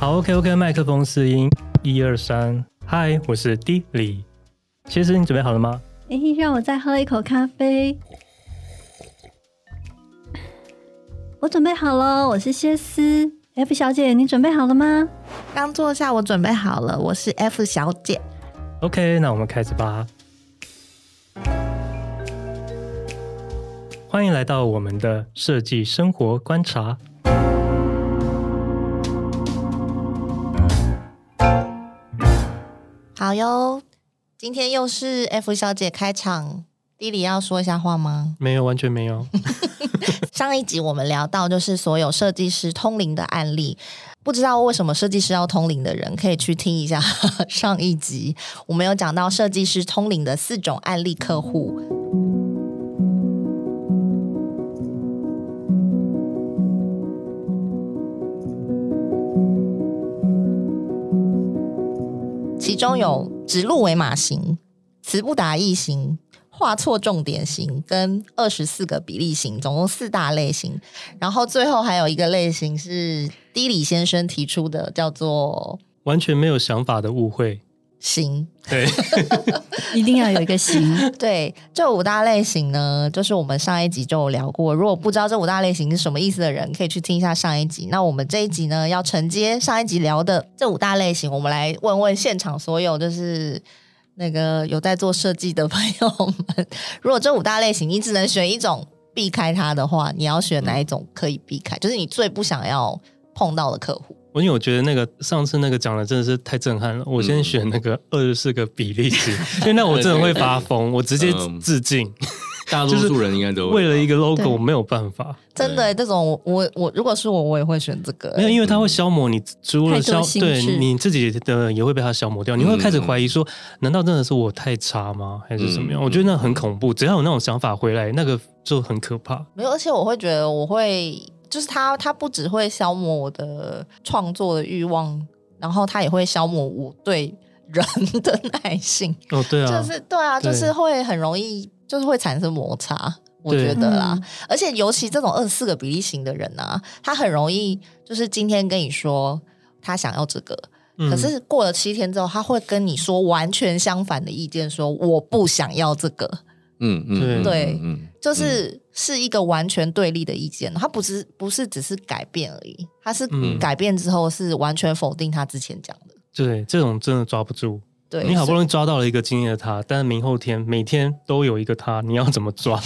好，OK，OK，麦克风试音，一二三，嗨，我是 D 李，谢师，你准备好了吗？哎，让我再喝一口咖啡。我准备好了，我是谢斯。F 小姐，你准备好了吗？刚坐下，我准备好了，我是 F 小姐。OK，那我们开始吧。欢迎来到我们的设计生活观察。好哟，今天又是 F 小姐开场，弟弟要说一下话吗？没有，完全没有。上一集我们聊到，就是所有设计师通灵的案例，不知道为什么设计师要通灵的人可以去听一下 上一集，我们有讲到设计师通灵的四种案例客户。其中有指鹿为马型、词不达意型、画错重点型跟二十四个比例型，总共四大类型。然后最后还有一个类型是 D 李先生提出的，叫做完全没有想法的误会。型，对，一定要有一个型。对，这五大类型呢，就是我们上一集就有聊过。如果不知道这五大类型是什么意思的人，可以去听一下上一集。那我们这一集呢，要承接上一集聊的这五大类型，我们来问问现场所有就是那个有在做设计的朋友们，如果这五大类型你只能选一种避开它的话，你要选哪一种可以避开？就是你最不想要碰到的客户。我因为我觉得那个上次那个讲的真的是太震撼了，我先选那个二十四个比例尺，因为那我真的会发疯，我直接致敬。大多数人应该都为了一个 logo 没有办法。真的，这种我我如果是我，我也会选这个。没有，因为它会消磨你，除了消对你自己的也会被它消磨掉，你会开始怀疑说，难道真的是我太差吗？还是怎么样？我觉得那很恐怖，只要有那种想法回来，那个就很可怕。没有，而且我会觉得我会。就是他，他不只会消磨我的创作的欲望，然后他也会消磨我对人的耐性。哦，对啊，就是对啊，就是会很容易，就是会产生摩擦。我觉得啦，而且尤其这种二十四个比例型的人啊，他很容易就是今天跟你说他想要这个，嗯、可是过了七天之后，他会跟你说完全相反的意见，说我不想要这个。嗯嗯，对，嗯，就是是一个完全对立的意见，他不是不是只是改变而已，他是改变之后是完全否定他之前讲的。对，这种真的抓不住。对，你好不容易抓到了一个今天的他，但是明后天每天都有一个他，你要怎么抓？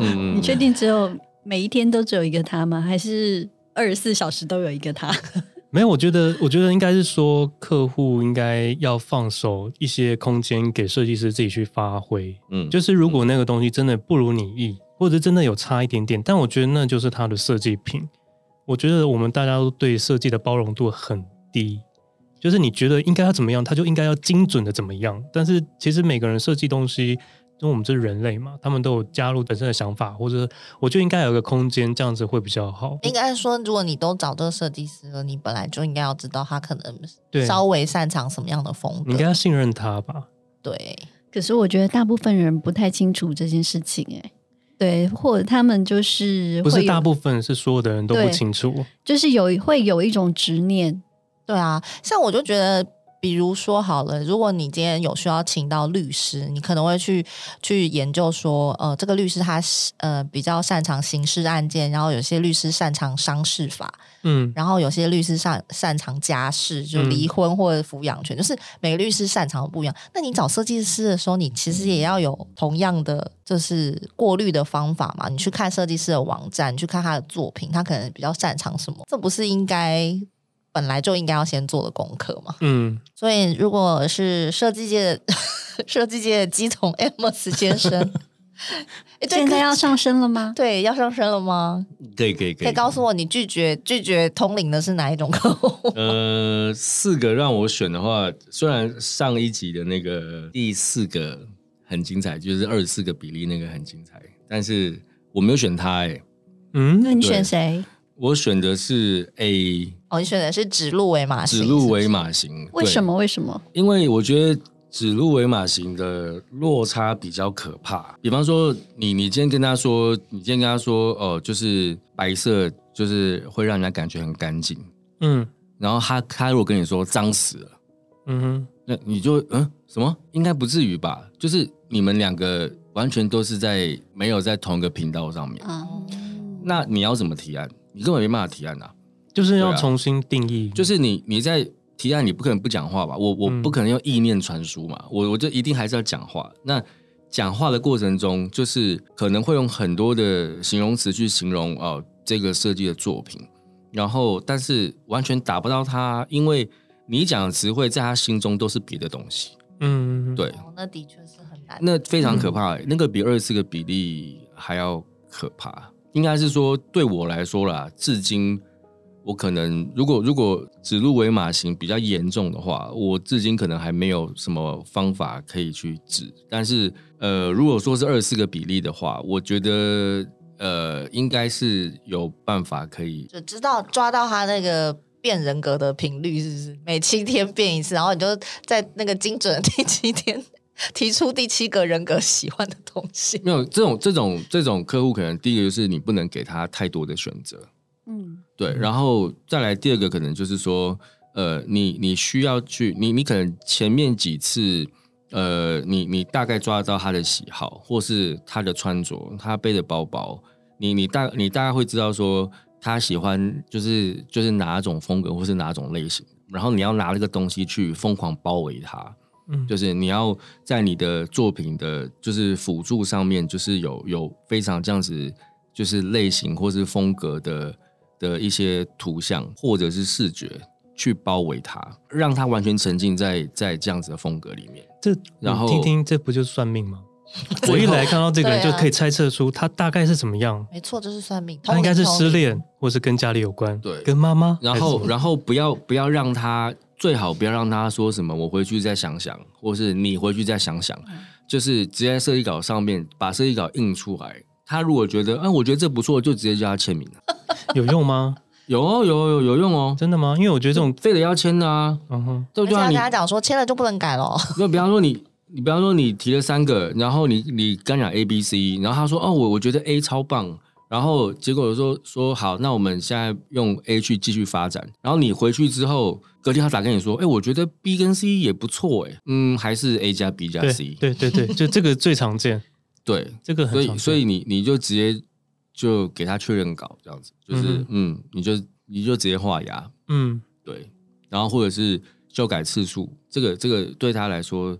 嗯，你确定只有每一天都只有一个他吗？还是二十四小时都有一个他？没有，我觉得，我觉得应该是说，客户应该要放手一些空间给设计师自己去发挥。嗯，就是如果那个东西真的不如你意，或者真的有差一点点，但我觉得那就是他的设计品。我觉得我们大家都对设计的包容度很低，就是你觉得应该要怎么样，他就应该要精准的怎么样。但是其实每个人设计东西。因为我们是人类嘛，他们都有加入本身的想法，或者我就应该有个空间，这样子会比较好。应该说，如果你都找这个设计师了，你本来就应该要知道他可能稍微擅长什么样的风格，你应该要信任他吧？对。可是我觉得大部分人不太清楚这件事情，哎，对，或者他们就是不是大部分，是所有的人都不清楚，就是有会有一种执念。对啊，像我就觉得。比如说好了，如果你今天有需要请到律师，你可能会去去研究说，呃，这个律师他是呃比较擅长刑事案件，然后有些律师擅长商事法，嗯，然后有些律师擅擅长家事，就离婚或者抚养权，嗯，就是每个律师擅长的不一样。那你找设计师的时候，你其实也要有同样的就是过滤的方法嘛。你去看设计师的网站，你去看他的作品，他可能比较擅长什么？这不是应该？本来就应该要先做的功课嘛，嗯，所以如果是设计界的 设计界的机从 Amos 先生，欸、现在 要上升了吗？对，要上升了吗？可以可以可以，可以告诉我你拒绝拒绝通灵的是哪一种客户？呃，四个让我选的话，虽然上一集的那个第四个很精彩，就是二十四个比例那个很精彩，但是我没有选他、欸，哎，嗯，那你选谁？我选的是 A。哦，你选的是指鹿为马型，指鹿为马型，为什么？为什么？因为我觉得指鹿为马型的落差比较可怕。比方说你，你你今天跟他说，你今天跟他说，哦、呃，就是白色，就是会让人家感觉很干净，嗯，然后他他如果跟你说脏死了，嗯哼，那你就嗯什么？应该不至于吧？就是你们两个完全都是在没有在同一个频道上面，嗯，那你要怎么提案？你根本没办法提案啊，就是要重新定义，就是你你在。提案你不可能不讲话吧？我我不可能用意念传输嘛，嗯、我我就一定还是要讲话。那讲话的过程中，就是可能会用很多的形容词去形容哦这个设计的作品，然后但是完全达不到他，因为你讲的词汇在他心中都是别的东西。嗯，对，哦、那的确是很难，那非常可怕、欸，嗯、那个比二十四个比例还要可怕。应该是说对我来说啦，至今。我可能如果如果指鹿为马型比较严重的话，我至今可能还没有什么方法可以去治。但是呃，如果说是二十四个比例的话，我觉得呃应该是有办法可以就知道抓到他那个变人格的频率是不是每七天变一次，然后你就在那个精准的第七天 提出第七个人格喜欢的东西。没有这种这种这种客户，可能第一个就是你不能给他太多的选择。嗯。对，然后再来第二个可能就是说，呃，你你需要去，你你可能前面几次，呃，你你大概抓得到他的喜好，或是他的穿着，他背的包包，你你大你大概会知道说他喜欢就是就是哪种风格或是哪种类型，然后你要拿那个东西去疯狂包围他，嗯，就是你要在你的作品的，就是辅助上面，就是有有非常这样子，就是类型或是风格的。的一些图像或者是视觉去包围它，让它完全沉浸在在这样子的风格里面。这然后听听，这不就是算命吗？我一来看到这个人就可以猜测出他大概是怎么样。没错，就是算命。他应该是失恋，或是跟家里有关，对，跟妈妈。然后，然后不要不要让他，最好不要让他说什么。我回去再想想，或是你回去再想想，就是直接在设计稿上面把设计稿印出来。他如果觉得，嗯，我觉得这不错，就直接叫他签名了。有用吗？有哦，有有有用哦，真的吗？因为我觉得这种非得要签的啊，嗯哼，就要跟他讲说签了就不能改了。那比方说你，你比方说你提了三个，然后你你刚讲 A B C，然后他说哦，我我觉得 A 超棒，然后结果说说好，那我们现在用 A 去继续发展，然后你回去之后，隔天他打跟你说，哎，我觉得 B 跟 C 也不错，哎，嗯，还是 A 加 B 加 C，对对对，就这个最常见，对，这个很所以所以你你就直接。就给他确认稿这样子，就是嗯，嗯，你就你就直接画押，嗯，对，然后或者是修改次数，这个这个对他来说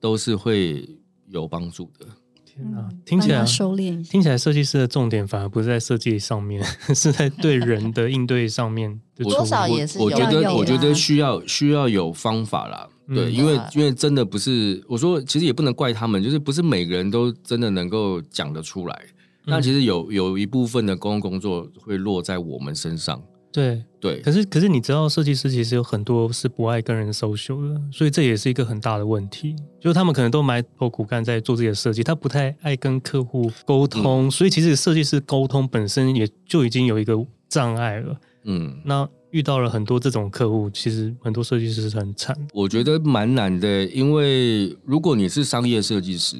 都是会有帮助的。天哪，听起来收敛，听起来设计师的重点反而不是在设计上面，是在对人的应对上面。多少也是，我觉得我觉得需要需要有方法啦，对，因为因为真的不是我说，其实也不能怪他们，就是不是每个人都真的能够讲得出来。那其实有有一部分的公共工作会落在我们身上，对对。可是可是你知道，设计师其实有很多是不爱跟人 social 的，所以这也是一个很大的问题。就是他们可能都埋头苦干在做自己的设计，他不太爱跟客户沟通，嗯、所以其实设计师沟通本身也就已经有一个障碍了。嗯，那遇到了很多这种客户，其实很多设计师是很惨。我觉得蛮难的，因为如果你是商业设计师，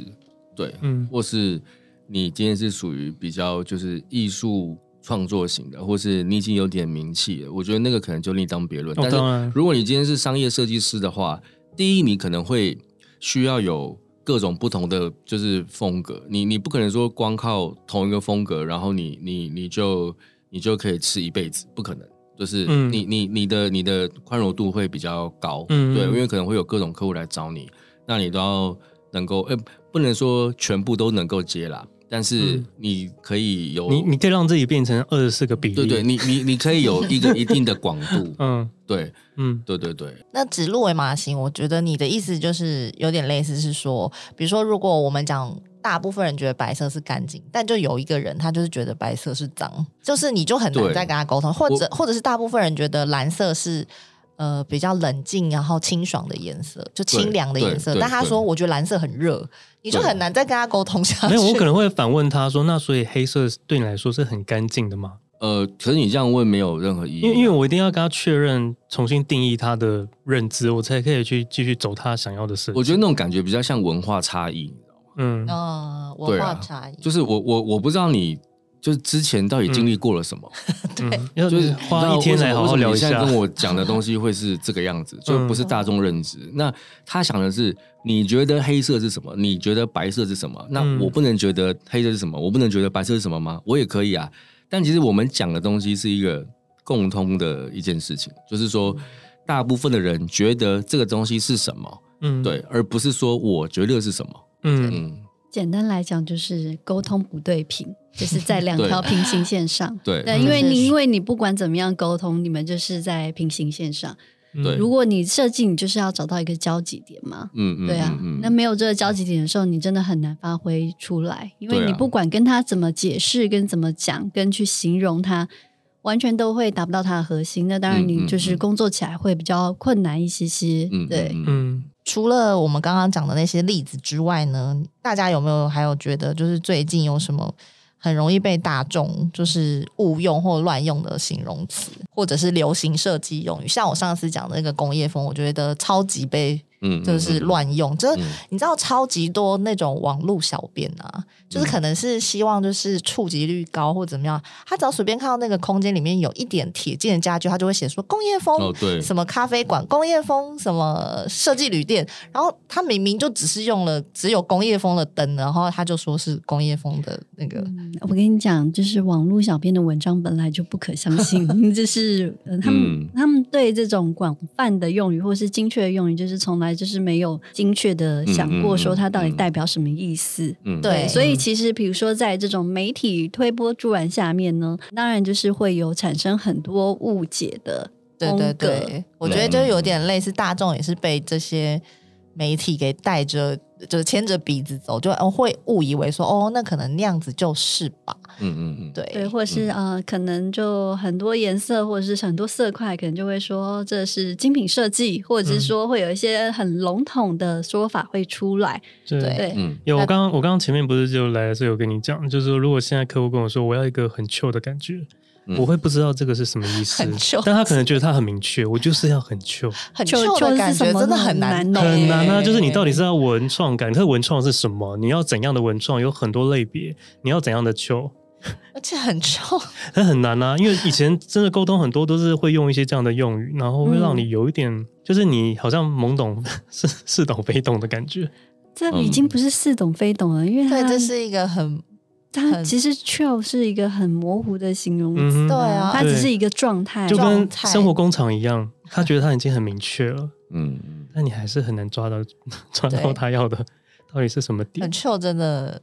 对，嗯，或是。你今天是属于比较就是艺术创作型的，或是你已经有点名气了，我觉得那个可能就另当别论。哦、但是如果你今天是商业设计师的话，第一，你可能会需要有各种不同的就是风格，你你不可能说光靠同一个风格，然后你你你就你就可以吃一辈子，不可能。就是你、嗯、你你的你的宽容度会比较高，嗯，对，因为可能会有各种客户来找你，那你都要能够，哎，不能说全部都能够接啦。但是你可以有，你你可以让自己变成二十四个比例，对对，你你你可以有一个 一定的广度，嗯，对，嗯，对对对。那指鹿为马型，我觉得你的意思就是有点类似，是说，比如说，如果我们讲大部分人觉得白色是干净，但就有一个人他就是觉得白色是脏，就是你就很难再跟他沟通，或者或者是大部分人觉得蓝色是。呃，比较冷静，然后清爽的颜色，就清凉的颜色。但他说，我觉得蓝色很热，你就很难再跟他沟通下去。没有，我可能会反问他说：“那所以黑色对你来说是很干净的吗？”呃，可是你这样问没有任何意义，因为因为我一定要跟他确认，重新定义他的认知，我才可以去继续走他想要的事。我觉得那种感觉比较像文化差异，嗯，哦，文化差异，就是我我我不知道你就是之前到底经历过了什么，对，就是花一天来好好聊一下。现在跟我讲的东西会是这个样子，就不是大众认知。那他想的是，你觉得黑色是什么？你觉得白色是什么？那我不能觉得黑色是什么，我不能觉得白色是什么吗？我也可以啊。但其实我们讲的东西是一个共通的一件事情，就是说，大部分的人觉得这个东西是什么，嗯，对，而不是说我觉得是什么，嗯，嗯，简单来讲就是沟通不对频，就是在两条平行线上，对，对，因为你因为你不管怎么样沟通，你们就是在平行线上。对，如果你设计，你就是要找到一个交集点嘛。嗯嗯，对啊。那没有这个交集点的时候，你真的很难发挥出来，因为你不管跟他怎么解释、跟怎么讲、跟去形容他，完全都会达不到他的核心。那当然，你就是工作起来会比较困难一些些。嗯，对，嗯。除了我们刚刚讲的那些例子之外呢，大家有没有还有觉得，就是最近有什么？很容易被大众就是误用或乱用的形容词，或者是流行设计用语，像我上次讲的那个工业风，我觉得超级被。嗯，就是乱用，就是你知道超级多那种网络小编啊，就是可能是希望就是触及率高或怎么样，他只要随便看到那个空间里面有一点铁件的家具，他就会写说工业风，对，什么咖啡馆，工业风，什么设计旅店，然后他明明就只是用了只有工业风的灯，然后他就说是工业风的那个。我跟你讲，就是网络小编的文章本来就不可相信，就是他们他们对这种广泛的用语或是精确的用语，就是从来。就是没有精确的想过说它到底代表什么意思，嗯。嗯嗯、对，所以其实比如说在这种媒体推波助澜下面呢，当然就是会有产生很多误解的。对对对，我觉得就有点类似大众也是被这些媒体给带着。就是牵着鼻子走，就会误以为说哦，那可能那样子就是吧。嗯嗯嗯，对对，或是啊、呃，可能就很多颜色或者是很多色块，可能就会说这是精品设计，或者是说会有一些很笼统的说法会出来。对对，嗯，有我刚刚我刚刚前面不是就来的时候有跟你讲，就是说如果现在客户跟我说我要一个很 chill 的感觉。我会不知道这个是什么意思，但他可能觉得他很明确，我就是要很 chill，很 chill 的感觉真的很难很难啊！就是你到底是要文创感，可是文创是什么？你要怎样的文创？有很多类别，你要怎样的 chill？而且很 chill，很很难啊！因为以前真的沟通很多都是会用一些这样的用语，然后会让你有一点，就是你好像懵懂 似似懂非懂的感觉。这已经不是似懂非懂了，因为对，这是一个很。它其实 chill 是一个很模糊的形容词，对啊，它只是一个状态，就跟生活工厂一样。他觉得他已经很明确了，嗯，但你还是很难抓到 抓到他要的到底是什么点。很 chill 真的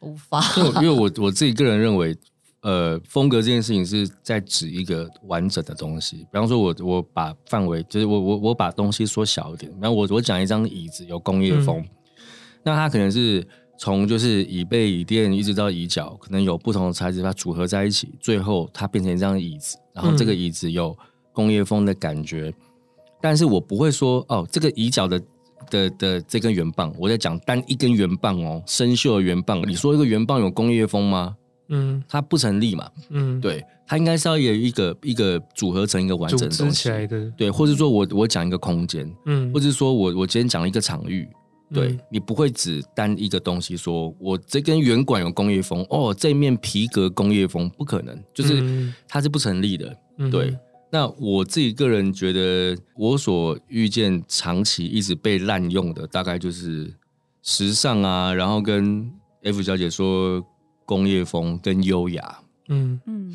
无法，因为我 我自己个人认为，呃，风格这件事情是在指一个完整的东西。比方说我我把范围就是我我我把东西缩小一点，然后我我讲一张椅子有工业风，那它可能是。从就是椅背、椅垫一直到椅脚，可能有不同的材质，它组合在一起，最后它变成一张椅子。然后这个椅子有工业风的感觉，嗯、但是我不会说哦，这个椅脚的的的这根圆棒，我在讲单一根圆棒哦，生锈的圆棒。你说一个圆棒有工业风吗？嗯，它不成立嘛。嗯，对，它应该是要有一个一个组合成一个完整的东西起来的。对，或者说我我讲一个空间，嗯，或者说我我今天讲了一个场域。对，嗯、你不会只单一个东西说，我这根圆管有工业风哦，这面皮革工业风不可能，就是它是不成立的。嗯、对，那我自己个人觉得，我所遇见长期一直被滥用的，大概就是时尚啊，然后跟 F 小姐说工业风跟优雅。嗯嗯，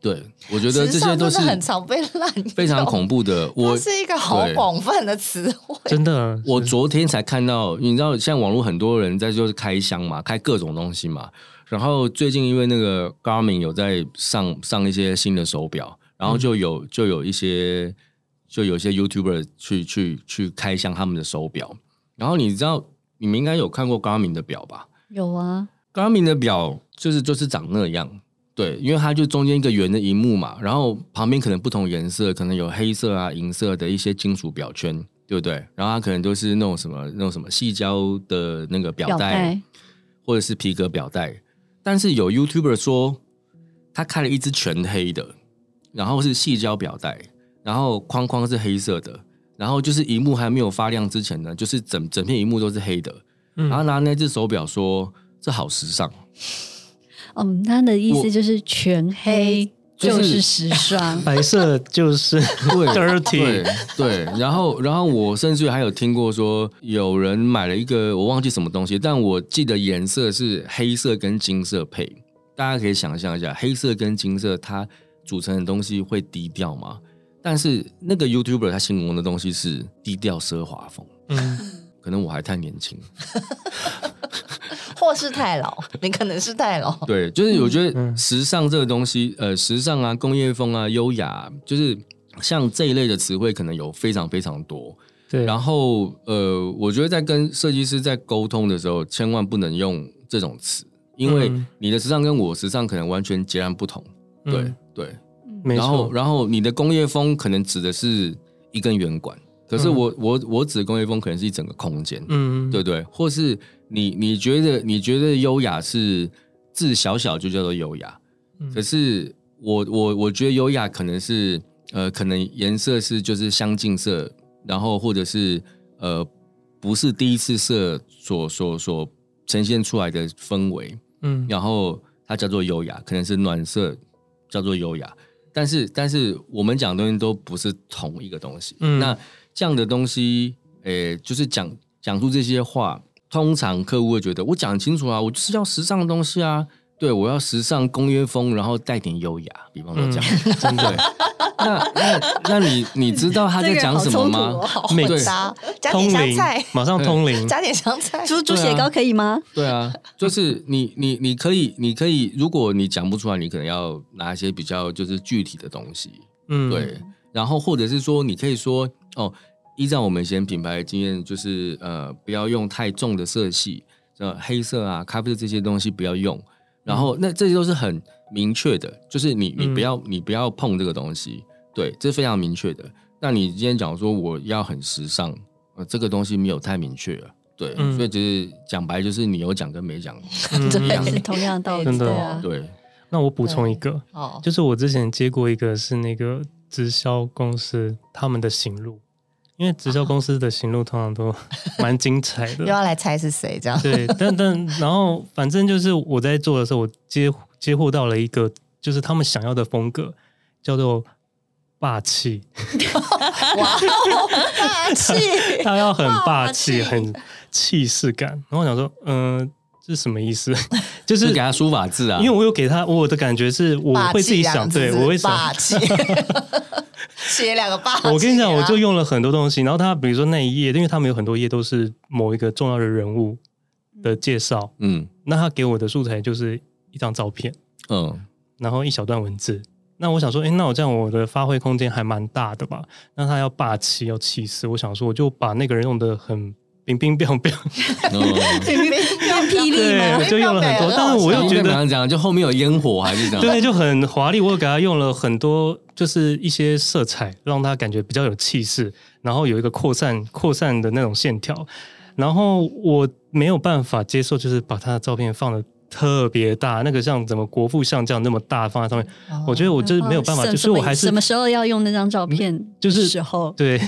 对，我觉得这些都是很常被滥用，非常恐怖的。我是一个好广泛的词汇，真的。我昨天才看到，你知道，现在网络很多人在就是开箱嘛，开各种东西嘛。然后最近因为那个 Garmin 有在上上一些新的手表，然后就有就有一些就有一些 YouTuber 去去去开箱他们的手表。然后你知道，你们应该有看过 Garmin 的表吧？有啊，Garmin 的表就是就是长那样。对，因为它就中间一个圆的荧幕嘛，然后旁边可能不同颜色，可能有黑色啊、银色的一些金属表圈，对不对？然后它可能都是那种什么、那种什么细胶的那个表带，表带或者是皮革表带。但是有 YouTuber 说，他开了一只全黑的，然后是细胶表带，然后框框是黑色的，然后就是荧幕还没有发亮之前呢，就是整整片荧幕都是黑的，嗯、然后拿那只手表说这好时尚。嗯，他的意思就是全黑。就是时 尚，白色就是对 dirty，对对。然后，然后我甚至还有听过说，有人买了一个我忘记什么东西，但我记得颜色是黑色跟金色配。大家可以想象一下，黑色跟金色它组成的东西会低调吗？但是那个 YouTuber 他形容的东西是低调奢华风。嗯，可能我还太年轻。或是太老，你可能是太老。对，就是我觉得时尚这个东西，呃，时尚啊，工业风啊，优雅，就是像这一类的词汇，可能有非常非常多。对，然后呃，我觉得在跟设计师在沟通的时候，千万不能用这种词，因为你的时尚跟我时尚可能完全截然不同。对、嗯、对，没错。然后，然后你的工业风可能指的是一根圆管，可是我、嗯、我我指的工业风可能是一整个空间。嗯，对对，或是。你你觉得你觉得优雅是字小小就叫做优雅，嗯、可是我我我觉得优雅可能是呃可能颜色是就是相近色，然后或者是呃不是第一次色所所所呈现出来的氛围，嗯，然后它叫做优雅，可能是暖色叫做优雅，但是但是我们讲的东西都不是同一个东西，嗯，那这样的东西，诶、欸，就是讲讲出这些话。通常客户会觉得我讲清楚啊，我就是要时尚的东西啊，对，我要时尚工业风，然后带点优雅，比方说这样，嗯、真的。那那那你你知道他在讲什么吗？美搭，加点香菜，马上通灵，加点香菜，猪猪血糕可以吗？对啊，就是你你你可以你可以，如果你讲不出来，你可能要拿一些比较就是具体的东西，嗯，对，然后或者是说你可以说哦。依照我们以前品牌的经验，就是呃，不要用太重的色系，呃，黑色啊、咖啡色这些东西不要用。然后，那这些都是很明确的，就是你你不要、嗯、你不要碰这个东西，对，这是非常明确的。那你今天讲说我要很时尚，呃，这个东西没有太明确了，对，嗯、所以就是讲白就是你有讲跟没讲，嗯、一样是同样道理，真的对啊。对，那我补充一个，哦，就是我之前接过一个是那个直销公司他们的型录。因为直销公司的行路通常都 蛮精彩的，又要来猜是谁这样？对，但但 然后反正就是我在做的时候，我接接获到了一个，就是他们想要的风格，叫做霸气。哇，霸气！他要很霸气，很气势感。然后我想说，嗯、呃，这是什么意思？就是给他书法字啊，因为我有给他，我的感觉是我会自己想，对我会想霸气。写两个霸气、啊，我跟你讲，我就用了很多东西。然后他比如说那一页，因为他们有很多页都是某一个重要的人物的介绍，嗯，那他给我的素材就是一张照片，嗯，然后一小段文字。那我想说，哎，那我这样我的发挥空间还蛮大的吧？那他要霸气，要气势，我想说，我就把那个人用的很。冰冰冰冰，用霹雳吗？对，就用了很多，但是我又觉得，就后面有烟火还是这样？对，就很华丽。我又给他用了很多，就是一些色彩，让他感觉比较有气势，然后有一个扩散、扩散的那种线条。然后我没有办法接受，就是把他的照片放的。特别大，那个像怎么国父像这样那么大放在上面，哦、我觉得我就是没有办法，就是我还是什么时候要用那张照片，就是时候 对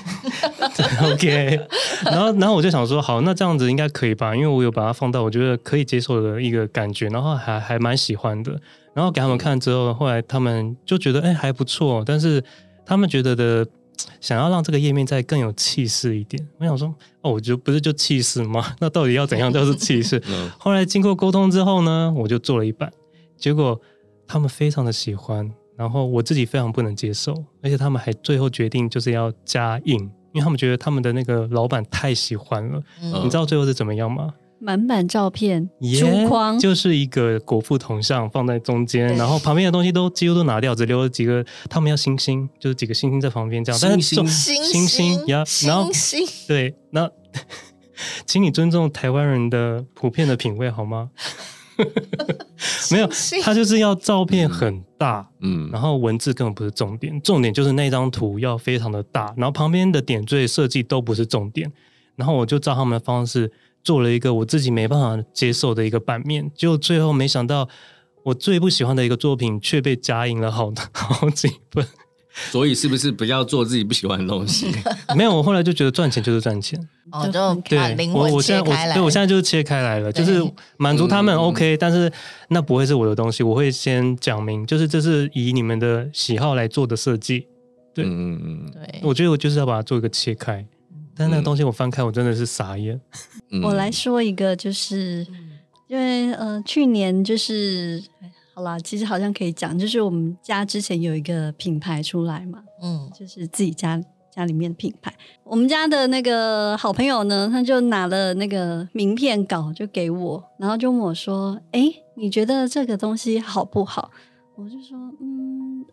，OK，然后然后我就想说，好，那这样子应该可以吧，因为我有把它放到我觉得可以接受的一个感觉，然后还还蛮喜欢的，然后给他们看之后，后来他们就觉得哎还不错，但是他们觉得的。想要让这个页面再更有气势一点，我想说，哦，我就不是就气势吗？那到底要怎样叫做气势？后来经过沟通之后呢，我就做了一版，结果他们非常的喜欢，然后我自己非常不能接受，而且他们还最后决定就是要加印，因为他们觉得他们的那个老板太喜欢了。嗯、你知道最后是怎么样吗？满满照片，珠框、就是一个国父铜像放在中间，然后旁边的东西都几乎都拿掉，只留了几个。他们要星星，就是几个星星在旁边这样。星星，星星呀，然后对，那 请你尊重台湾人的普遍的品味好吗？没有，他就是要照片很大，嗯，然后文字根本不是重点，重点就是那张图要非常的大，然后旁边的点缀设计都不是重点，然后我就照他们的方式。做了一个我自己没办法接受的一个版面，就最后没想到我最不喜欢的一个作品却被加印了好好几份。所以是不是不要做自己不喜欢的东西？没有，我后来就觉得赚钱就是赚钱。哦，就对，我我现在我对我现在就是切开来了，就是满足他们 OK，但是那不会是我的东西，我会先讲明，就是这是以你们的喜好来做的设计。对，嗯嗯对，我觉得我就是要把它做一个切开，但那个东西我翻开我真的是傻眼。我来说一个，就是因为呃去年就是。好啦，其实好像可以讲，就是我们家之前有一个品牌出来嘛，嗯，就是自己家家里面的品牌。我们家的那个好朋友呢，他就拿了那个名片稿就给我，然后就问我说：“哎，你觉得这个东西好不好？”我就说：“嗯，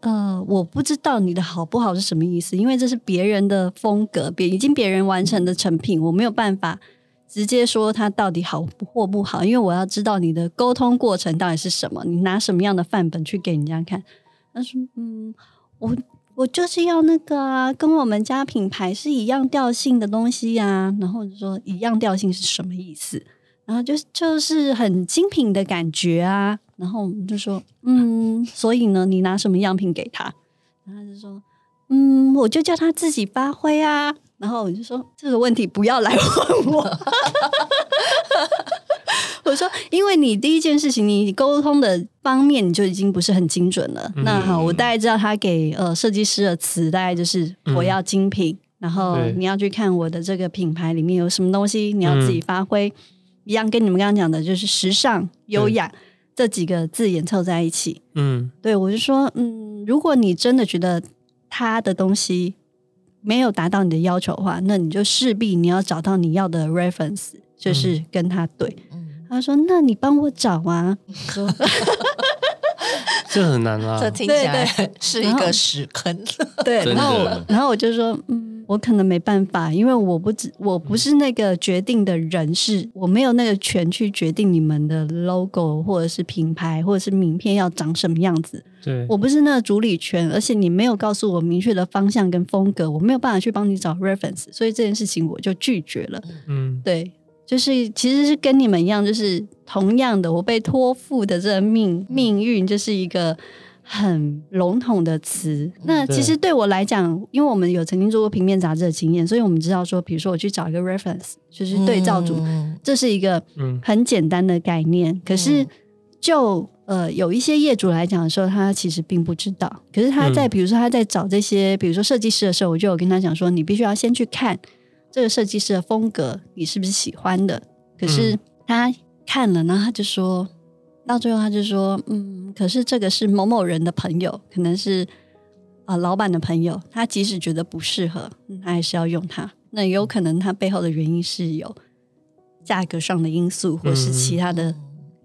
呃，我不知道你的好不好是什么意思，因为这是别人的风格，别已经别人完成的成品，我没有办法。”直接说它到底好或不好，因为我要知道你的沟通过程到底是什么，你拿什么样的范本去给人家看。他说：“嗯，我我就是要那个啊，跟我们家品牌是一样调性的东西呀、”然后就说一样调性是什么意思？然后就就是很精品的感觉啊。然后我们就说：“嗯，所以呢，你拿什么样品给他？”然后他就说：“嗯，我就叫他自己发挥啊。”然后我就说这个问题不要来问我。我说，因为你第一件事情，你沟通的方面你就已经不是很精准了。嗯、那好，我大概知道他给呃设计师的词，大概就是我要精品，嗯、然后你要去看我的这个品牌里面有什么东西，你要自己发挥。嗯、一样跟你们刚刚讲的，就是时尚、优雅这几个字眼凑在一起。嗯，对，我就说，嗯，如果你真的觉得他的东西。没有达到你的要求的话，那你就势必你要找到你要的 reference，就是跟他对。嗯、他说：“那你帮我找啊。”说：“这很难啊，这听起来是一个屎坑。”对，然后然后我就说：“嗯。”我可能没办法，因为我不只我不是那个决定的人士，是我没有那个权去决定你们的 logo 或者是品牌或者是名片要长什么样子。对，我不是那个主理权，而且你没有告诉我明确的方向跟风格，我没有办法去帮你找 reference，所以这件事情我就拒绝了。嗯，对，就是其实是跟你们一样，就是同样的，我被托付的这个命命运就是一个。很笼统的词，那其实对我来讲，因为我们有曾经做过平面杂志的经验，所以我们知道说，比如说我去找一个 reference，就是对照组，嗯、这是一个很简单的概念。嗯、可是就呃有一些业主来讲的时候，他其实并不知道。可是他在比如说他在找这些，比如说设计师的时候，我就有跟他讲说，你必须要先去看这个设计师的风格，你是不是喜欢的？可是他看了，然后他就说。到最后，他就说：“嗯，可是这个是某某人的朋友，可能是啊、呃、老板的朋友。他即使觉得不适合，他还是要用它。那有可能他背后的原因是有价格上的因素，或是其他的、嗯、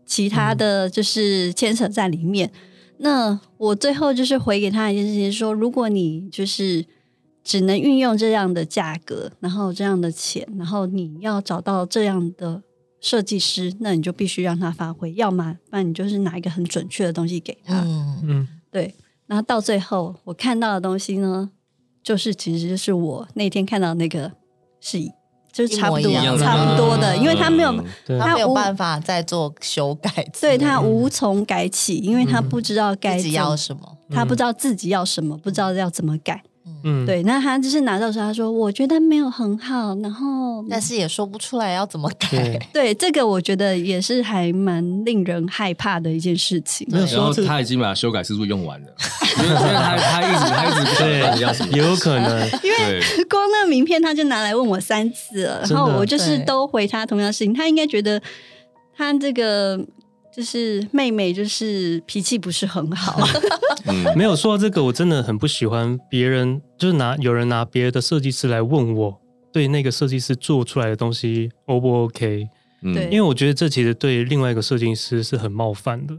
其他的就是牵扯在里面。嗯、那我最后就是回给他一件事情说：如果你就是只能运用这样的价格，然后这样的钱，然后你要找到这样的。”设计师，那你就必须让他发挥，要么不然你就是拿一个很准确的东西给他。嗯嗯，对。然后到最后，我看到的东西呢，就是其实就是我那天看到那个是，就是差不多差不多的，因为他没有，他没有办法再做修改，对，他无从改起，因为他不知道该要什么，他不知道自己要什么，不知道要怎么改。嗯，对，那他就是拿到时候，他说我觉得没有很好，然后但是也说不出来要怎么改。对，对，这个我觉得也是还蛮令人害怕的一件事情。然后他已经把修改次数用完了，因为他他一直他一直不知道要什么，也有可能，因为光那个名片他就拿来问我三次了，然后我就是都回他同样的事情，他应该觉得他这个。就是妹妹，就是脾气不是很好。嗯，没有说到这个，我真的很不喜欢别人，就是拿有人拿别的设计师来问我，对那个设计师做出来的东西 O 不 OK？对，因为我觉得这其实对另外一个设计师是很冒犯的，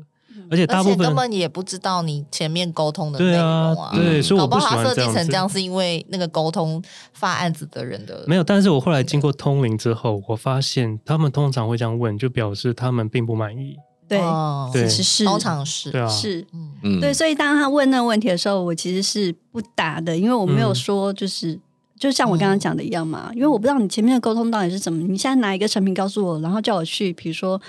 而且大部分根本也不知道你前面沟通的内容啊。对，所以我不喜欢设计成这样，是因为那个沟通发案子的人的没有。但是我后来经过通灵之后，我发现他们通常会这样问，就表示他们并不满意。对，哦、其实是，通常是，对啊、是，嗯，对，所以当他问那个问题的时候，我其实是不答的，因为我没有说，就是，嗯、就像我刚刚讲的一样嘛，因为我不知道你前面的沟通到底是怎么，你现在拿一个成品告诉我，然后叫我去，比如说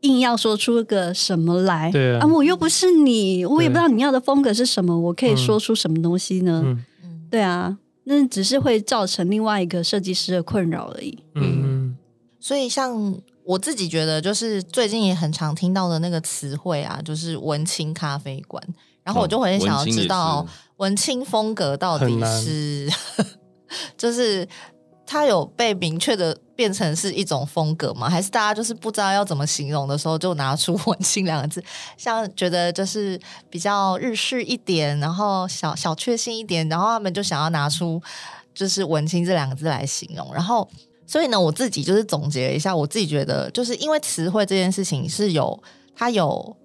硬要说出个什么来？对啊，啊，我又不是你，我也不知道你要的风格是什么，我可以说出什么东西呢？嗯，对啊，那只是会造成另外一个设计师的困扰而已。嗯，所以像我自己觉得，就是最近也很常听到的那个词汇啊，就是文青咖啡馆，然后我就很想要知道文青风格到底是，就是。它有被明确的变成是一种风格吗？还是大家就是不知道要怎么形容的时候，就拿出“文青”两个字，像觉得就是比较日式一点，然后小小确幸一点，然后他们就想要拿出就是“文青”这两个字来形容。然后，所以呢，我自己就是总结了一下，我自己觉得就是因为词汇这件事情是有它有。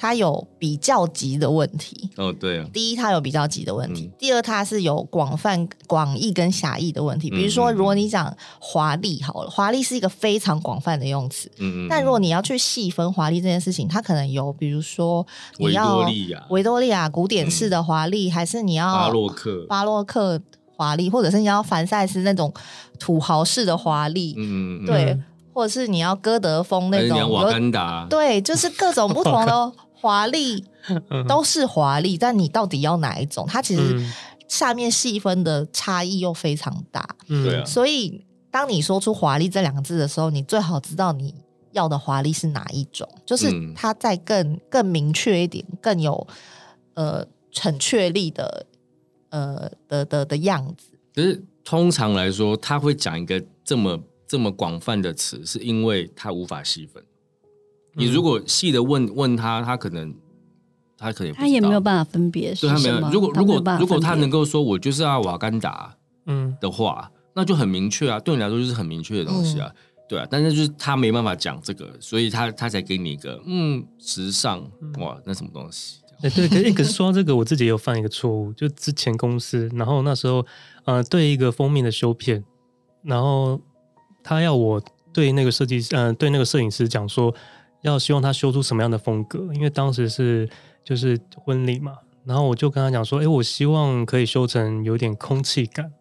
它有比较级的问题哦，对啊。第一，它有比较级的问题；嗯、第二，它是有广泛、广义跟狭义的问题。比如说，如果你讲华丽，好了，华丽是一个非常广泛的用词。嗯嗯。但如果你要去细分华丽这件事情，它可能有，比如说你要维多利亚、维多利亚古典式的华丽，嗯、还是你要巴洛克、巴洛克华丽，或者是你要凡赛斯那种土豪式的华丽。嗯嗯。对，或者是你要歌德风那种瓦干达。对，就是各种不同的。华丽都是华丽，但你到底要哪一种？它其实下面细分的差异又非常大。嗯，所以当你说出“华丽”这两个字的时候，你最好知道你要的华丽是哪一种，就是它再更更明确一点，更有呃很确立的呃的的的样子。可是通常来说，他会讲一个这么这么广泛的词，是因为他无法细分。你如果细的问问他，他可能他可能他也没有办法分别。对他没有。如果如果如果他能够说我就是要瓦干达，嗯的话，嗯、那就很明确啊。对你来说就是很明确的东西啊，嗯、对啊。但是就是他没办法讲这个，所以他他才给你一个嗯时尚哇，那什么东西？哎、欸、对，可是可是说到这个，我自己也有犯一个错误，就之前公司，然后那时候呃对一个封面的修片，然后他要我对那个设计师嗯、呃、对那个摄影师讲说。要希望他修出什么样的风格？因为当时是就是婚礼嘛，然后我就跟他讲说：“哎，我希望可以修成有点空气感。”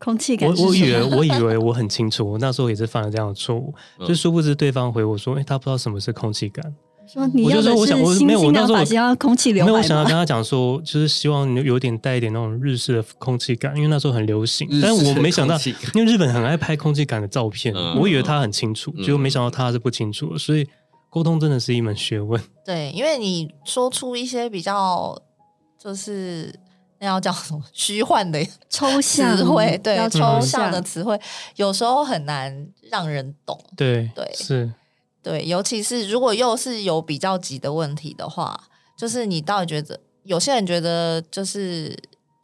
空气感。我我以为我以为我很清楚，我那时候也是犯了这样的错误，嗯、就殊不知对方回我说：“哎，他不知道什么是空气感。”说你要的是新新的发型，要空气刘海。没有，我想要跟他讲说，就是希望有点带一点那种日式的空气感，因为那时候很流行。但是我没想到，因为日本很爱拍空气感的照片，嗯、我以为他很清楚，结果没想到他是不清楚的，所以。沟通真的是一门学问。对，因为你说出一些比较，就是那要叫什么虚幻的抽象词汇，对，抽象的词汇，有时候很难让人懂。对对是，对，尤其是如果又是有比较级的问题的话，就是你到底觉得，有些人觉得就是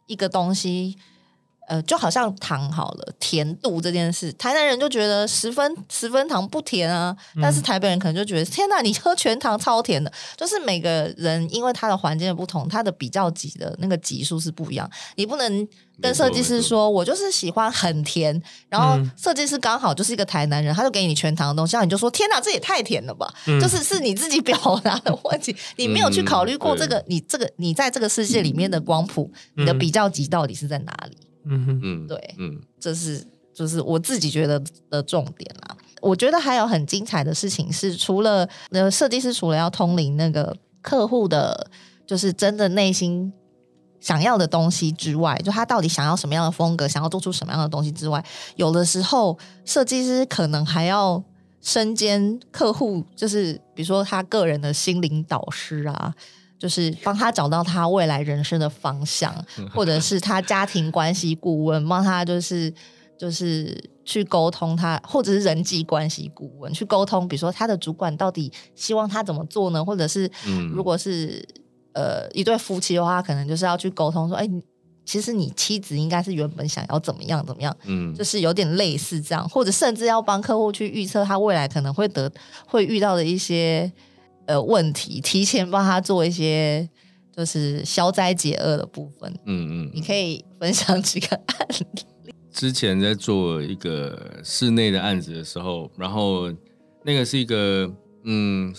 一个东西。呃，就好像糖好了，甜度这件事，台南人就觉得十分十分糖不甜啊，嗯、但是台北人可能就觉得天哪，你喝全糖超甜的。就是每个人因为他的环境的不同，他的比较级的那个级数是不一样。你不能跟设计师说，我就是喜欢很甜，然后设计师刚好就是一个台南人，他就给你全糖的东西，然后你就说天哪，这也太甜了吧？嗯、就是是你自己表达的问题，你没有去考虑过这个，嗯、你这个你在这个世界里面的光谱，嗯、你的比较级到底是在哪里？嗯哼嗯，对，嗯，这是就是我自己觉得的重点啦。我觉得还有很精彩的事情是，除了呃设计师除了要通灵那个客户的，就是真的内心想要的东西之外，就他到底想要什么样的风格，想要做出什么样的东西之外，有的时候设计师可能还要身兼客户，就是比如说他个人的心灵导师啊。就是帮他找到他未来人生的方向，或者是他家庭关系顾问，帮他就是就是去沟通他，或者是人际关系顾问去沟通，比如说他的主管到底希望他怎么做呢？或者是如果是呃一对夫妻的话，可能就是要去沟通说，哎，其实你妻子应该是原本想要怎么样怎么样，嗯，就是有点类似这样，或者甚至要帮客户去预测他未来可能会得会遇到的一些。呃，问题提前帮他做一些，就是消灾解厄的部分。嗯嗯，你可以分享几个案例。之前在做一个室内的案子的时候，然后那个是一个嗯，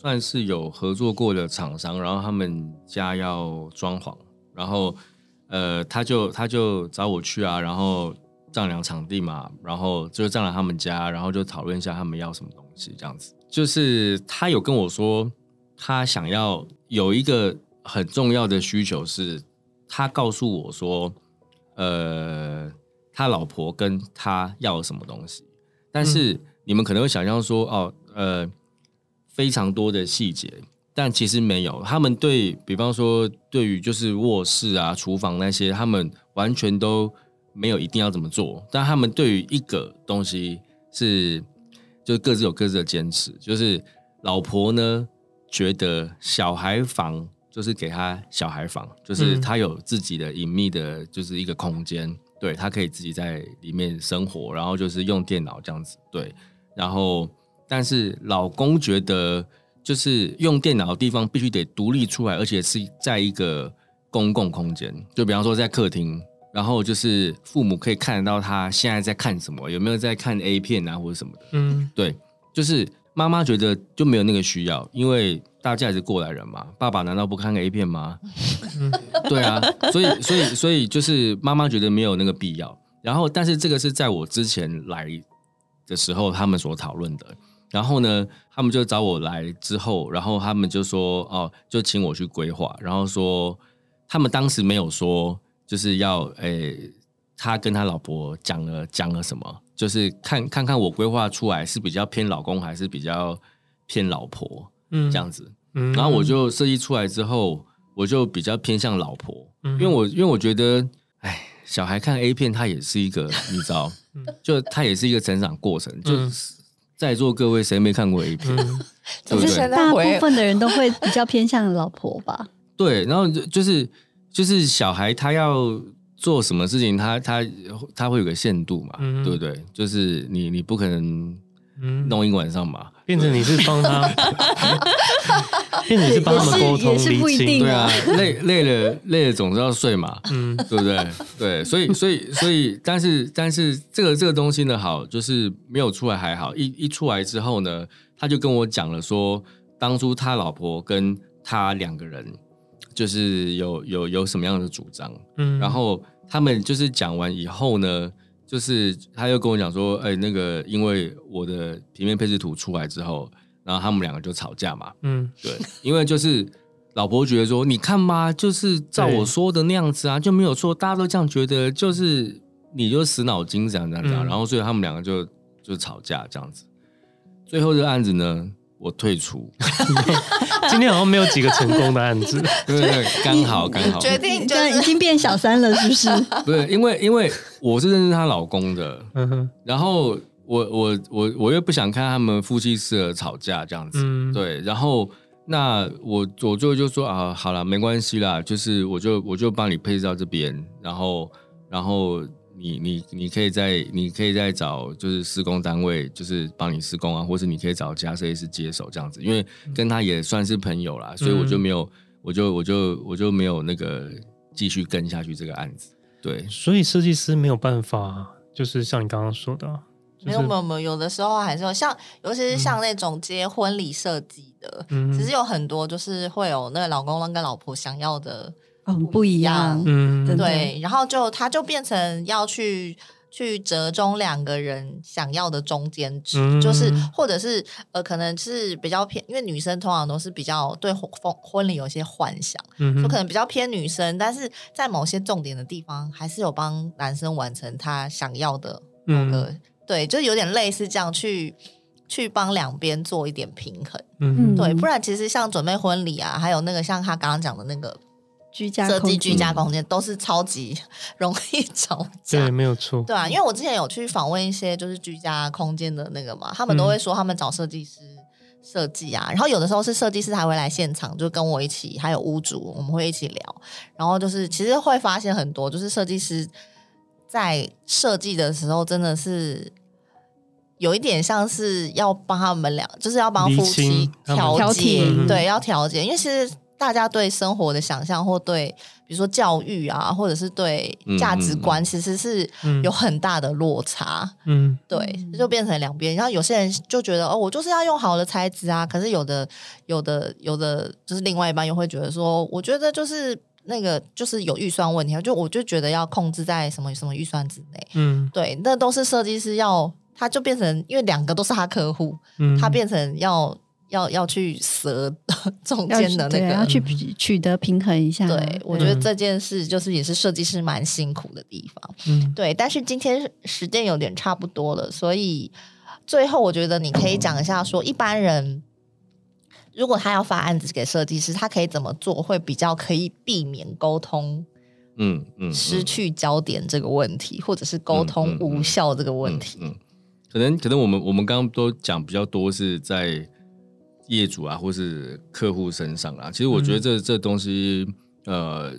算是有合作过的厂商，然后他们家要装潢，然后呃，他就他就找我去啊，然后丈量场地嘛，然后就丈量他们家，然后就讨论一下他们要什么东西，这样子。就是他有跟我说，他想要有一个很重要的需求是，他告诉我说，呃，他老婆跟他要什么东西，但是你们可能会想象说，哦，呃，非常多的细节。但其实没有，他们对比方说，对于就是卧室啊、厨房那些，他们完全都没有一定要怎么做。但他们对于一个东西是，就各自有各自的坚持。就是老婆呢，觉得小孩房就是给他小孩房，就是他有自己的隐秘的，就是一个空间，嗯、对他可以自己在里面生活，然后就是用电脑这样子。对，然后但是老公觉得。就是用电脑的地方必须得独立出来，而且是在一个公共空间。就比方说在客厅，然后就是父母可以看得到他现在在看什么，有没有在看 A 片啊或者什么的。嗯，对，就是妈妈觉得就没有那个需要，因为大家也是过来人嘛。爸爸难道不看个 A 片吗？嗯，对啊，所以所以所以就是妈妈觉得没有那个必要。然后，但是这个是在我之前来的时候他们所讨论的。然后呢，他们就找我来之后，然后他们就说哦，就请我去规划。然后说他们当时没有说就是要诶，他跟他老婆讲了讲了什么，就是看看看我规划出来是比较偏老公还是比较偏老婆，嗯，这样子。嗯，然后我就设计出来之后，我就比较偏向老婆，嗯，因为我因为我觉得，哎，小孩看 A 片，他也是一个你知道，就他也是一个成长过程，就是。在座各位谁没看过 A 片？嗯、对不对？大部分的人都会比较偏向老婆吧。对，然后就是就是小孩他要做什么事情，他他他会有个限度嘛，嗯、对不对？就是你你不可能弄一个晚上嘛，嗯、变成你是帮他，变成你是帮他们沟通理清，对啊，累累了累了总是要睡嘛，嗯，对不对？对，所以所以所以，但是但是这个这个东西呢，好，就是没有出来还好，一一出来之后呢，他就跟我讲了说，当初他老婆跟他两个人就是有有有什么样的主张，嗯，然后他们就是讲完以后呢。就是他又跟我讲说，哎、欸，那个因为我的平面配置图出来之后，然后他们两个就吵架嘛。嗯，对，因为就是老婆觉得说，你看嘛，就是照我说的那样子啊，就没有错，大家都这样觉得，就是你就死脑筋这样这样这样，然后所以他们两个就就吵架这样子。最后这个案子呢，我退出，今天好像没有几个成功的案子，对对对，刚好刚好，决定就已经变小三了，是不是？不是，因为因为我是认识她老公的，嗯哼，然后我我我我又不想看他们夫妻式的吵架这样子，嗯、对，然后那我我最后就说啊，好了，没关系啦，就是我就我就帮你配置到这边，然后然后。你你你可以在你可以再找就是施工单位，就是帮你施工啊，或是你可以找其他设计师接手这样子，因为跟他也算是朋友啦，所以我就没有，嗯、我就我就我就没有那个继续跟下去这个案子。对，所以设计师没有办法，就是像你刚刚说的，没有没有没有，有的时候还是有像，尤其是像那种接婚礼设计的，嗯、其实有很多就是会有那个老公跟老婆想要的。很不一样，嗯，对，然后就他就变成要去去折中两个人想要的中间值，嗯、就是或者是呃，可能是比较偏，因为女生通常都是比较对婚婚礼有一些幻想，嗯，就可能比较偏女生，但是在某些重点的地方，还是有帮男生完成他想要的某个，嗯、对，就有点类似这样去去帮两边做一点平衡，嗯，对，不然其实像准备婚礼啊，还有那个像他刚刚讲的那个。居家设计居家空间都是超级 容易吵架，对，没有错，对啊，因为我之前有去访问一些就是居家空间的那个嘛，他们都会说他们找设计师设计啊，嗯、然后有的时候是设计师还会来现场，就跟我一起，还有屋主，我们会一起聊，然后就是其实会发现很多，就是设计师在设计的时候真的是有一点像是要帮他们俩，就是要帮夫妻调解，对，要调解，因为其实。大家对生活的想象，或对比如说教育啊，或者是对价值观，其实是有很大的落差。嗯，对，就变成两边。然后有些人就觉得，哦，我就是要用好的材质啊。可是有的、有的、有的，就是另外一半又会觉得说，我觉得就是那个就是有预算问题，就我就觉得要控制在什么什么预算之内。嗯，对，那都是设计师要，他就变成因为两个都是他客户，嗯，他变成要要要去舍中间的那个，要去 取得平衡一下。对，我觉得这件事就是也是设计师蛮辛苦的地方。嗯，对，但是今天时间有点差不多了，所以最后我觉得你可以讲一下说一般人。如果他要发案子给设计师，他可以怎么做会比较可以避免沟通，嗯嗯，失去焦点这个问题，或者是沟通无效这个问题？嗯，可能可能我们我们刚刚都讲比较多是在业主啊，或是客户身上啊。其实我觉得这这东西，呃，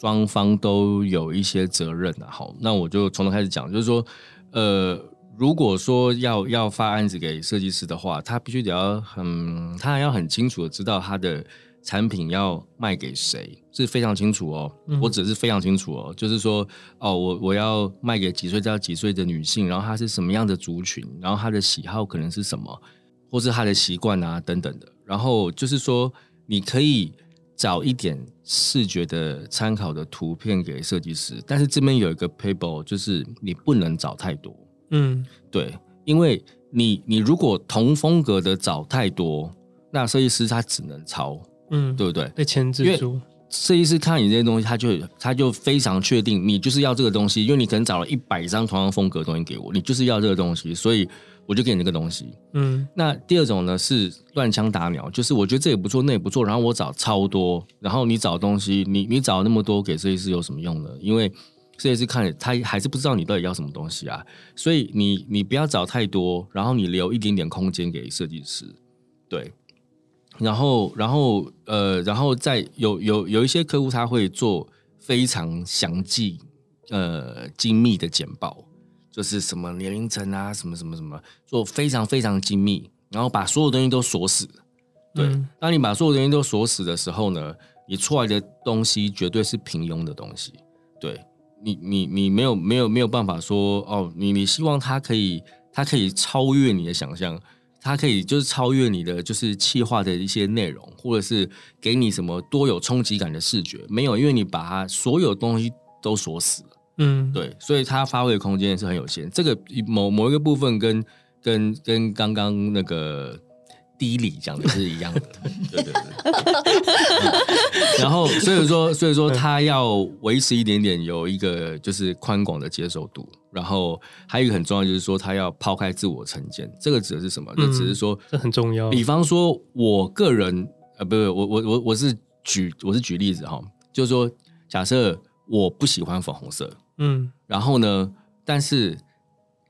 双方都有一些责任啊。好，那我就从头开始讲，就是说，呃。如果说要要发案子给设计师的话，他必须得要很，他还要很清楚的知道他的产品要卖给谁，是非常清楚哦。我指的是非常清楚哦，就是说，哦，我我要卖给几岁到几岁的女性，然后她是什么样的族群，然后她的喜好可能是什么，或是他的习惯啊等等的。然后就是说，你可以找一点视觉的参考的图片给设计师，但是这边有一个 pable 就是你不能找太多。嗯，对，因为你你如果同风格的找太多，那设计师他只能抄，嗯，对不对？被牵制住。设计师看你这些东西，他就他就非常确定你就是要这个东西，因为你可能找了一百张同样风格的东西给我，你就是要这个东西，所以我就给你那个东西。嗯，那第二种呢是乱枪打鸟，就是我觉得这也不错，那也不错，然后我找超多，然后你找东西，你你找那么多给设计师有什么用呢？因为设计师看他还是不知道你到底要什么东西啊，所以你你不要找太多，然后你留一点点空间给设计师，对，然后然后呃，然后再有有有一些客户他会做非常详细呃精密的简报，就是什么年龄层啊，什么什么什么，做非常非常精密，然后把所有东西都锁死，对，嗯、当你把所有东西都锁死的时候呢，你出来的东西绝对是平庸的东西，对。你你你没有没有没有办法说哦，你你希望它可以它可以超越你的想象，它可以就是超越你的就是气化的一些内容，或者是给你什么多有冲击感的视觉，没有，因为你把它所有东西都锁死了，嗯，对，所以他发挥的空间是很有限。这个某某一个部分跟跟跟刚刚那个。低理讲的是一样的，对对对。然后所以说，所以说他要维持一点点有一个就是宽广的接受度。然后还有一个很重要，就是说他要抛开自我成见。这个指的是什么？就只是说这很重要。比方说，我个人呃，不不，我我我我是举我是举例子哈，就是说，假设我不喜欢粉红色，嗯，然后呢，但是。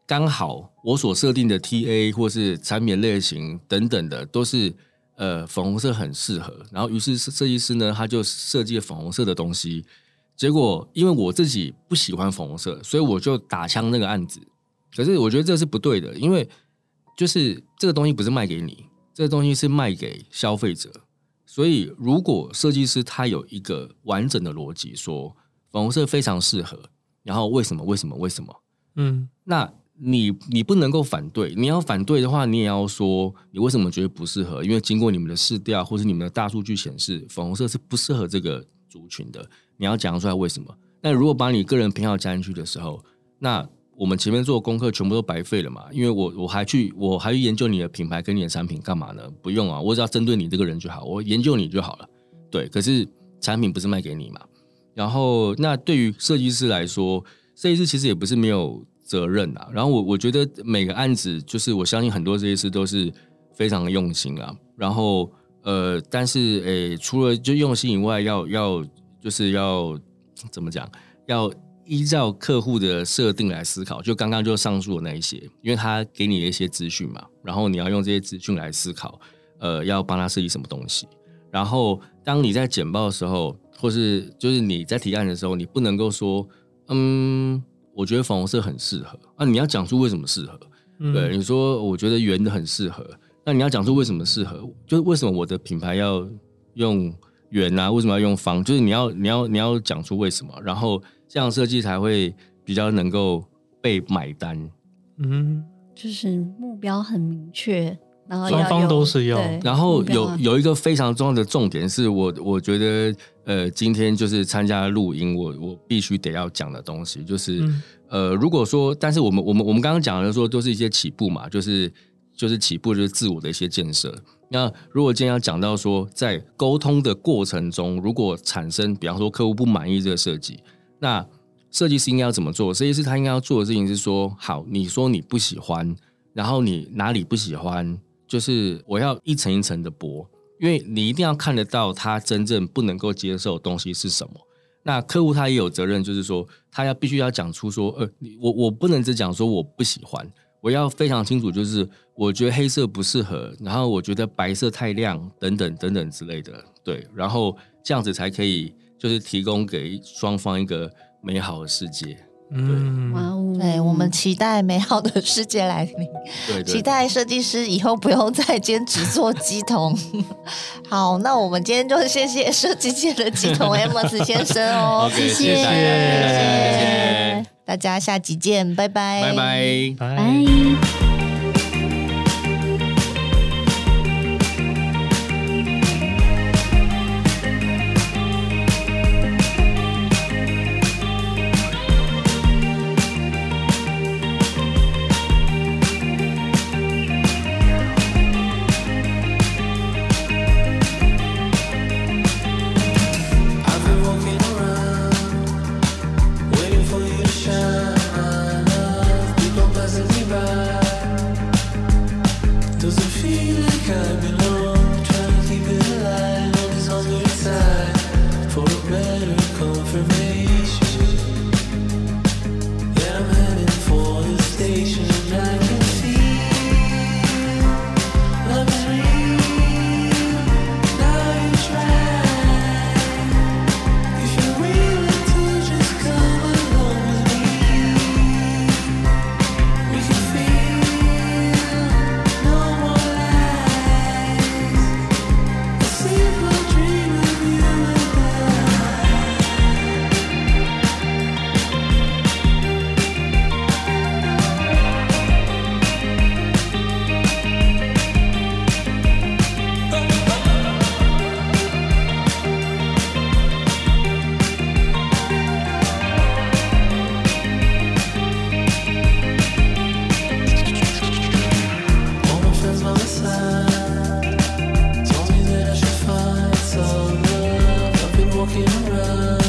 刚好我所设定的 TA 或是产品类型等等的都是呃粉红色很适合，然后于是设计师呢他就设计了粉红色的东西，结果因为我自己不喜欢粉红色，所以我就打枪那个案子。可是我觉得这是不对的，因为就是这个东西不是卖给你，这个东西是卖给消费者。所以如果设计师他有一个完整的逻辑，说粉红色非常适合，然后为什么为什么为什么？嗯，那。你你不能够反对，你要反对的话，你也要说你为什么觉得不适合？因为经过你们的试调或是你们的大数据显示，粉红色是不适合这个族群的。你要讲出来为什么？那如果把你个人偏好加进去的时候，那我们前面做的功课全部都白费了嘛？因为我我还去我还去研究你的品牌跟你的产品干嘛呢？不用啊，我只要针对你这个人就好，我研究你就好了。对，可是产品不是卖给你嘛？然后那对于设计师来说，设计师其实也不是没有。责任啊，然后我我觉得每个案子，就是我相信很多设计师都是非常用心啊。然后呃，但是诶，除了就用心以外，要要就是要怎么讲？要依照客户的设定来思考。就刚刚就上述的那一些，因为他给你的一些资讯嘛，然后你要用这些资讯来思考，呃，要帮他设计什么东西。然后当你在简报的时候，或是就是你在提案的时候，你不能够说嗯。我觉得粉红色很适合啊！你要讲出为什么适合？嗯、对，你说我觉得圆的很适合，那你要讲出为什么适合？就是为什么我的品牌要用圆啊？为什么要用方？就是你要你要你要讲出为什么，然后这样设计才会比较能够被买单。嗯，就是目标很明确，然后双方都是要。然后有有一个非常重要的重点是我我觉得呃，今天就是参加录音，我我必须得要讲的东西就是、嗯、呃，如果说，但是我们我们我们刚刚讲的说都是一些起步嘛，就是就是起步就是自我的一些建设。那如果今天要讲到说，在沟通的过程中，如果产生，比方说客户不满意这个设计，那设计师应该要怎么做？设计师他应该要做的事情是说，好，你说你不喜欢，然后你哪里不喜欢，就是我要一层一层的剥，因为你一定要看得到他真正不能够接受的东西是什么。那客户他也有责任，就是说他要必须要讲出说，呃，我我不能只讲说我不喜欢。我要非常清楚，就是我觉得黑色不适合，然后我觉得白色太亮，等等等等之类的，对，然后这样子才可以，就是提供给双方一个美好的世界。嗯，哇哦，对，我们期待美好的世界来临，对，期待设计师以后不用再兼职做鸡童。好，那我们今天就谢谢设计界的鸡童 Amos 先生哦，谢谢，谢谢。大家下集见，拜拜，拜拜，拜。funeral.